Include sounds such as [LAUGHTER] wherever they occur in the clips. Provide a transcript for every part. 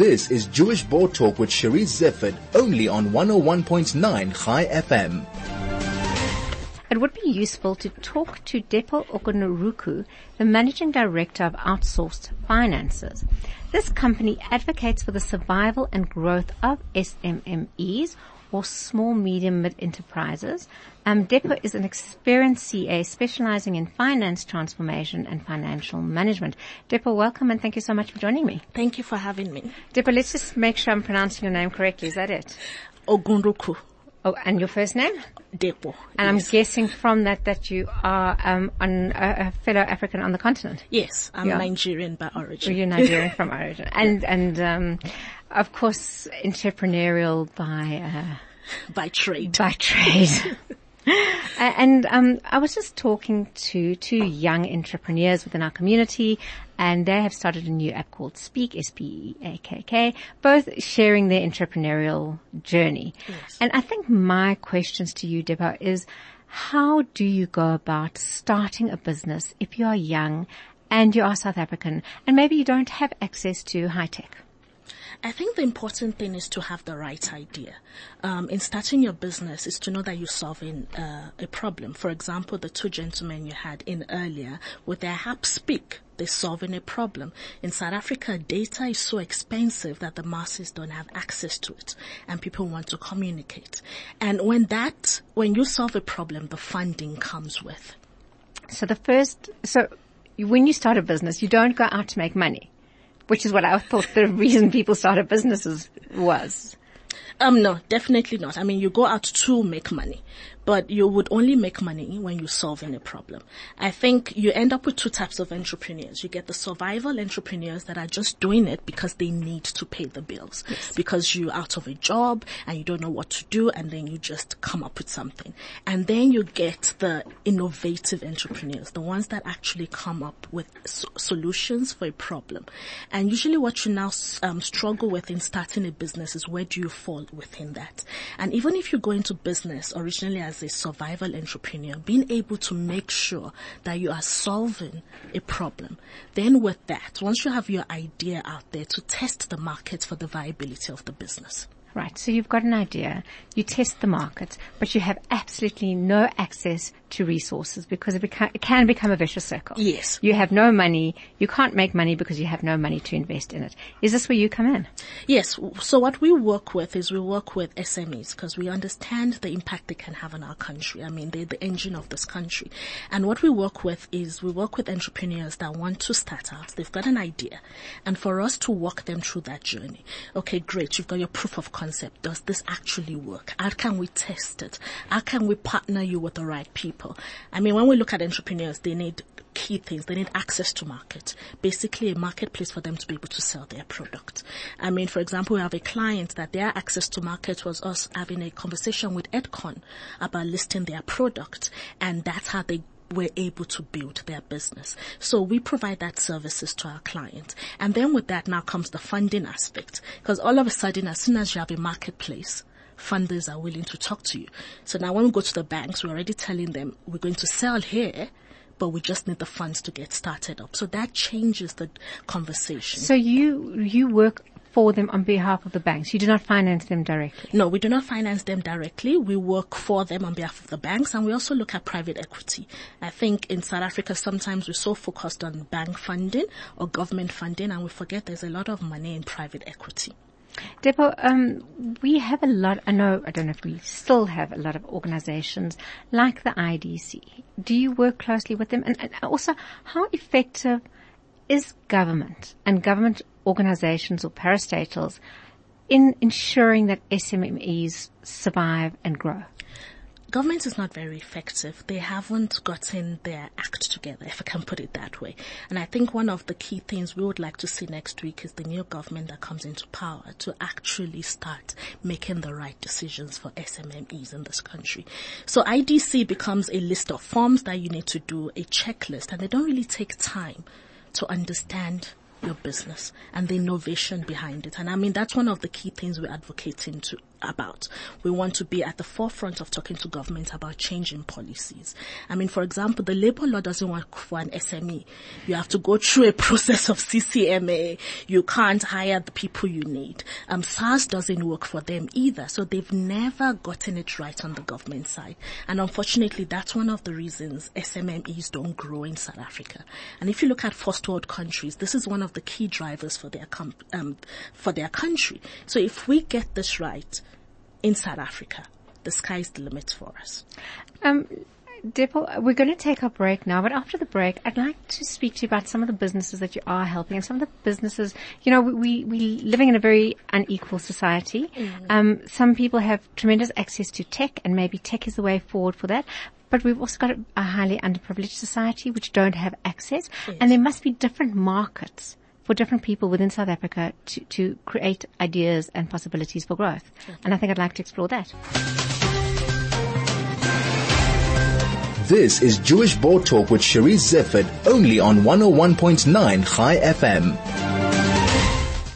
This is Jewish Board Talk with Charisse Zeifert, only on 101.9 Chai FM. It would be useful to talk to Depo Ogunruku, the Managing Director of Outsourced Finances. This company advocates for the survival and growth of SMMEs or small, medium, mid enterprises. Um, Depo is an experienced CA specializing in finance transformation and financial management. Depo, welcome and thank you so much for joining me. Thank you for having me. Depo, let's just make sure I'm pronouncing your name correctly. Is that it? Ogunruku. Oh, and your first name? Depo. And yes. I'm guessing from that that you are um, on, a, a fellow African on the continent. Yes, I'm. Nigerian by origin. You're Nigerian [LAUGHS] from origin, and and um, of course entrepreneurial by uh, by trade. by trade. [LAUGHS] And um, I was just talking to two young entrepreneurs within our community, and they have started a new app called Speak, S-P-E-A-K-K, both sharing their entrepreneurial journey. And I think my questions to you, Deborah, is how do you go about starting a business if you are young and you are South African and maybe you don't have access to high tech? I think the important thing is to have the right idea. Um, in starting your business is to know that you're solving uh, a problem. For example, the two gentlemen you had in earlier with their app Speak, they're solving a problem. In South Africa, data is so expensive that the masses don't have access to it and people want to communicate. And when that, when you solve a problem, the funding comes with. So the first, so when you start a business, you don't go out to make money, which is what I thought the reason people started businesses was. Um, no, definitely not. I mean, you go out to make money, but you would only make money when you're solving a problem. I think you end up with two types of entrepreneurs. You get the survival entrepreneurs that are just doing it because they need to pay the bills, because you're out of a job and you don't know what to do, and then you just come up with something. And then you get the innovative entrepreneurs, the ones that actually come up with s- solutions for a problem. And usually what you now um, struggle with in starting a business is where do you fall within that? And even if you go into business originally as a survival entrepreneur, being able to make sure that you are solving a problem, then with that, once you have your idea out there to test the market for the viability of the business. Right. So you've got an idea, you test the market, but you have absolutely no access to resources because it, beca- it can become a vicious circle. Yes. You have no money, you can't make money because you have no money to invest in it. Is this where you come in? Yes. So what we work with is we work with SMEs because we understand the impact they can have on our country. I mean, they're the engine of this country. And what we work with is we work with entrepreneurs that want to start out. They've got an idea. And for us to walk them through that journey. Okay, great. You've got your proof of concept. Does this actually work? How can we test it? How can we partner you with the right people? I mean, when we look at entrepreneurs, they need key things. They need access to market, basically a marketplace for them to be able to sell their product. I mean, for example, we have a client that their access to market was us having a conversation with Edcon about listing their product, and that's how they were able to build their business. So we provide that services to our client. And then with that now comes the funding aspect. Because all of a sudden, as soon as you have a marketplace, funders are willing to talk to you. So now when we go to the banks, we're already telling them we're going to sell here, but we just need the funds to get started up. So that changes the conversation. So you, you work for them on behalf of the banks. You do not finance them directly. No, we do not finance them directly. We work for them on behalf of the banks and we also look at private equity. I think in South Africa sometimes we're so focused on bank funding or government funding and we forget there's a lot of money in private equity. Depo, um, we have a lot, I know, I don't know if we still have a lot of organizations like the IDC. Do you work closely with them? And, and also, how effective is government and government organizations or parastatals in ensuring that SMMEs survive and grow? Government is not very effective. They haven't gotten their act together, if I can put it that way. And I think one of the key things we would like to see next week is the new government that comes into power to actually start making the right decisions for SMMEs in this country. So IDC becomes a list of forms that you need to do, a checklist, and they don't really take time to understand your business and the innovation behind it. And I mean, that's one of the key things we're advocating to about. We want to be at the forefront of talking to government about changing policies. I mean, for example, the labor law doesn't work for an SME. You have to go through a [LAUGHS] process of CCMA. You can't hire the people you need. Um, SARS doesn't work for them either. So they've never gotten it right on the government side. And unfortunately, that's one of the reasons SMMEs don't grow in South Africa. And if you look at first world countries, this is one of the key drivers for their com- um, for their country. So if we get this right in South Africa, the sky's the limit for us. Um, Depo, we're going to take a break now, but after the break, I'd like to speak to you about some of the businesses that you are helping and some of the businesses, you know, we, we living in a very unequal society. Mm. Um, some people have tremendous access to tech and maybe tech is the way forward for that. But we've also got a highly underprivileged society which don't have access yes. and there must be different markets for different people within South Africa to, to create ideas and possibilities for growth. And I think I'd like to explore that. This is Jewish Board Talk with Charisse Zeifert, only on 101.9 Chai FM.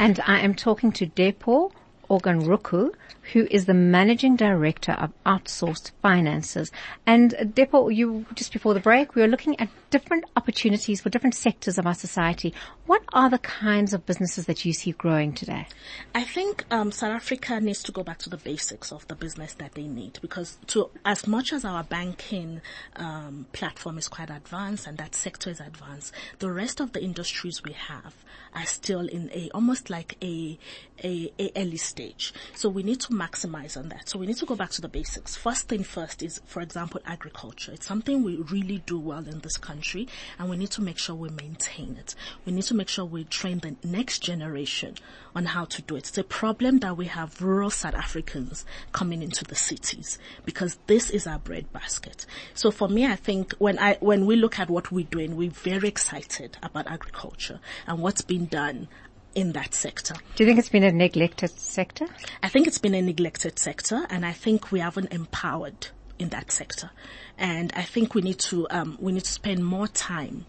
And I am talking to Depo Ogunruku, who is the managing director of outsourced finances. And Depo, you just before the break, we were looking at different opportunities for different sectors of our society. What are the kinds of businesses that you see growing today? I think um, South Africa needs to go back to the basics of the business that they need because to as much as our banking um, platform is quite advanced and that sector is advanced, the rest of the industries we have are still in a almost like a, a, a early stage. So we need to maximize on that. So we need to go back to the basics. First thing first is, for example, agriculture. It's something we really do well in this country and we need to make sure we maintain it. We need to make sure we train the next generation on how to do it. It's a problem that we have rural South Africans coming into the cities because this is our breadbasket. So for me, I think when I, when we look at what we're doing, we're very excited about agriculture and what's been done in that sector. Do you think it's been a neglected sector? I think it's been a neglected sector and I think we haven't empowered in that sector. And I think we need to, um, we need to spend more time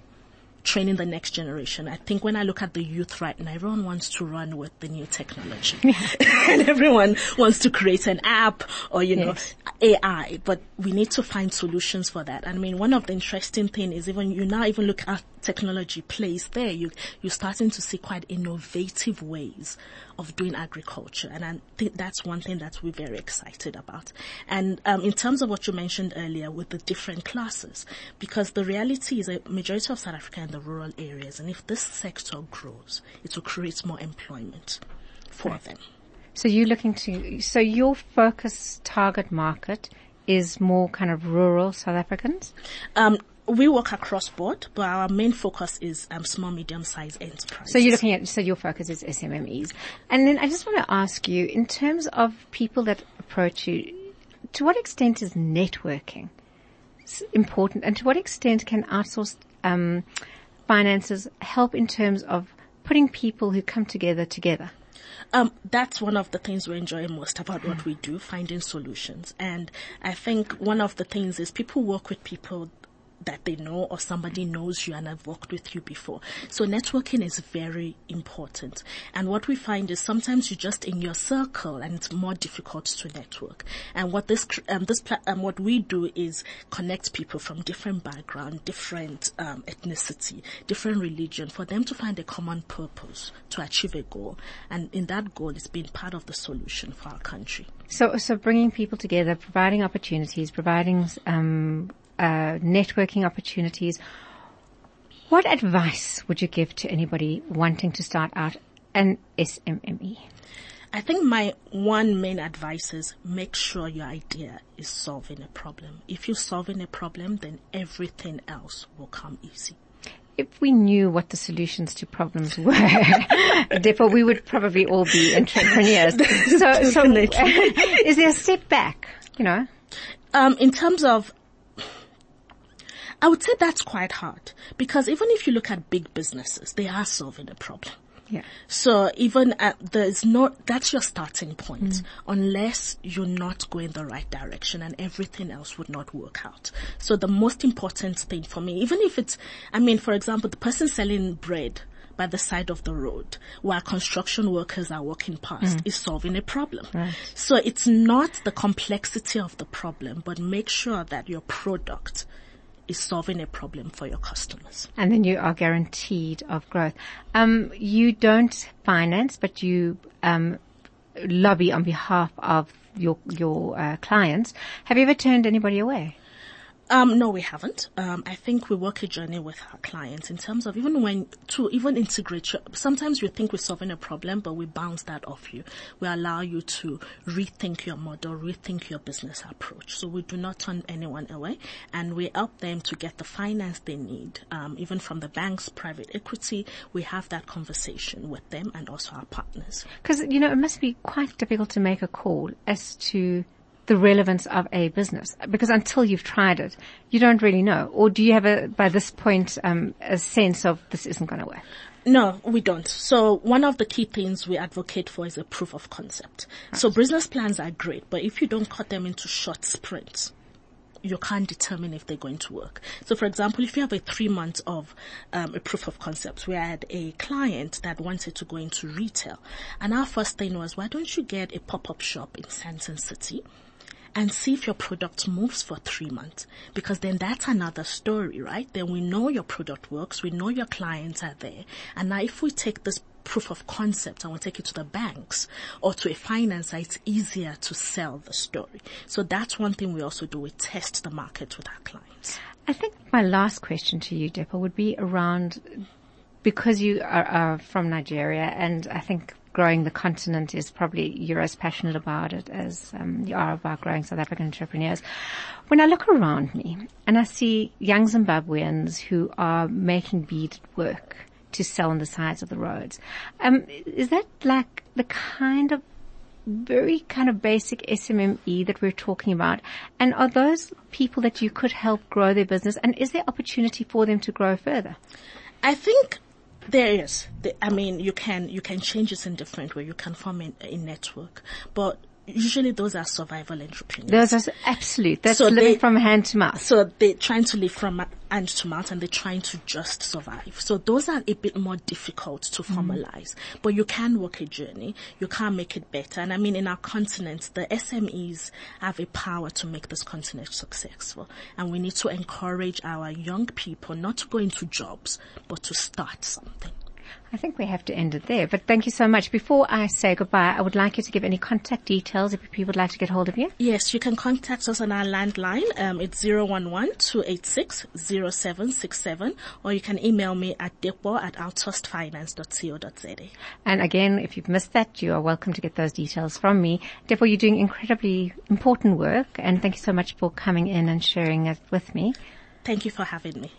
training the next generation. I think when I look at the youth right now, everyone wants to run with the new technology. [LAUGHS] and everyone wants to create an app or, you know, yes. AI, but we need to find solutions for that. I mean, one of the interesting thing is even you now even look at technology plays there, you, you're starting to see quite innovative ways of doing agriculture. And I think that's one thing that we're very excited about. And um, in terms of what you mentioned earlier with the different classes, because the reality is a majority of South Africa in the rural areas. And if this sector grows, it will create more employment for right. them. So you're looking to, so your focus target market is more kind of rural South Africans? Um, we work across board, but our main focus is um, small, medium-sized enterprises. So you're looking at, so your focus is SMMEs. And then I just want to ask you, in terms of people that approach you, to what extent is networking important and to what extent can outsourced um, finances help in terms of putting people who come together together? Um, that's one of the things we enjoy most about what we do, finding solutions. And I think one of the things is people work with people that they know or somebody knows you and have worked with you before. So networking is very important. And what we find is sometimes you're just in your circle and it's more difficult to network. And what this, um, this, um, what we do is connect people from different background, different, um, ethnicity, different religion for them to find a common purpose to achieve a goal. And in that goal, it's been part of the solution for our country. So, so bringing people together, providing opportunities, providing um, uh, networking opportunities. What advice would you give to anybody wanting to start out an SMME? I think my one main advice is make sure your idea is solving a problem. If you're solving a problem, then everything else will come easy. If we knew what the solutions to problems were, [LAUGHS] therefore we would probably all be entrepreneurs. [LAUGHS] so, so [LAUGHS] is there a step back, you know? Um, in terms of I would say that's quite hard because even if you look at big businesses, they are solving a problem. Yeah. So even at, there's no, that's your starting point mm. unless you're not going the right direction and everything else would not work out. So the most important thing for me, even if it's, I mean, for example, the person selling bread by the side of the road while construction workers are walking past is solving a problem. So it's not the complexity of the problem, but make sure that your product is solving a problem for your customers. And then you are guaranteed of growth. Um, you don't finance, but you um, lobby on behalf of your your uh, clients. Have you ever turned anybody away? Um, no, we haven't. Um, I think we work a journey with our clients in terms of even when to even integrate. Sometimes you think we're solving a problem, but we bounce that off you. We allow you to rethink your model, rethink your business approach. So we do not turn anyone away, and we help them to get the finance they need. Um, even from the banks, private equity, we have that conversation with them and also our partners. Because you know it must be quite difficult to make a call as to the relevance of a business because until you've tried it, you don't really know. Or do you have a by this point um, a sense of this isn't going to work? No, we don't. So one of the key things we advocate for is a proof of concept. So business plans are great, but if you don't cut them into short sprints, you can't determine if they're going to work. So for example, if you have a three months of um, a proof of concept, we had a client that wanted to go into retail. And our first thing was, why don't you get a pop-up shop in Sandton City? And see if your product moves for three months because then that's another story, right? Then we know your product works, we know your clients are there. And now if we take this proof of concept and we take it to the banks or to a financer, it's easier to sell the story. So that's one thing we also do. We test the market with our clients. I think my last question to you, Depo, would be around because you are, are from Nigeria, and I think growing the continent is probably you're as passionate about it as um, you are about growing South African entrepreneurs. When I look around me and I see young Zimbabweans who are making beaded work to sell on the sides of the roads, um, is that like the kind of very kind of basic SMME that we're talking about? And are those people that you could help grow their business? And is there opportunity for them to grow further? I think there is. I mean, you can you can change it in different way. You can form a, a network, but usually those are survival entrepreneurs. Those are absolute. That's So living they- from hand to mouth. So they're trying to live from hand to mouth and they're trying to just survive. So those are a bit more difficult to mm-hmm. formalize, but you can work a journey. You can make it better. And I mean, in our continent, the SMEs have a power to make this continent successful. And we need to encourage our young people not to go into jobs, but to start something. I think we have to end it there. But thank you so much. Before I say goodbye, I would like you to give any contact details if people would like to get hold of you. Yes, you can contact us on our landline. Um, it's 011-286-0767 or you can email me at depo at outsourcedfinance.co.za. And again, if you've missed that, you are welcome to get those details from me. Therefore, you're doing incredibly important work and thank you so much for coming in and sharing it with me. Thank you for having me.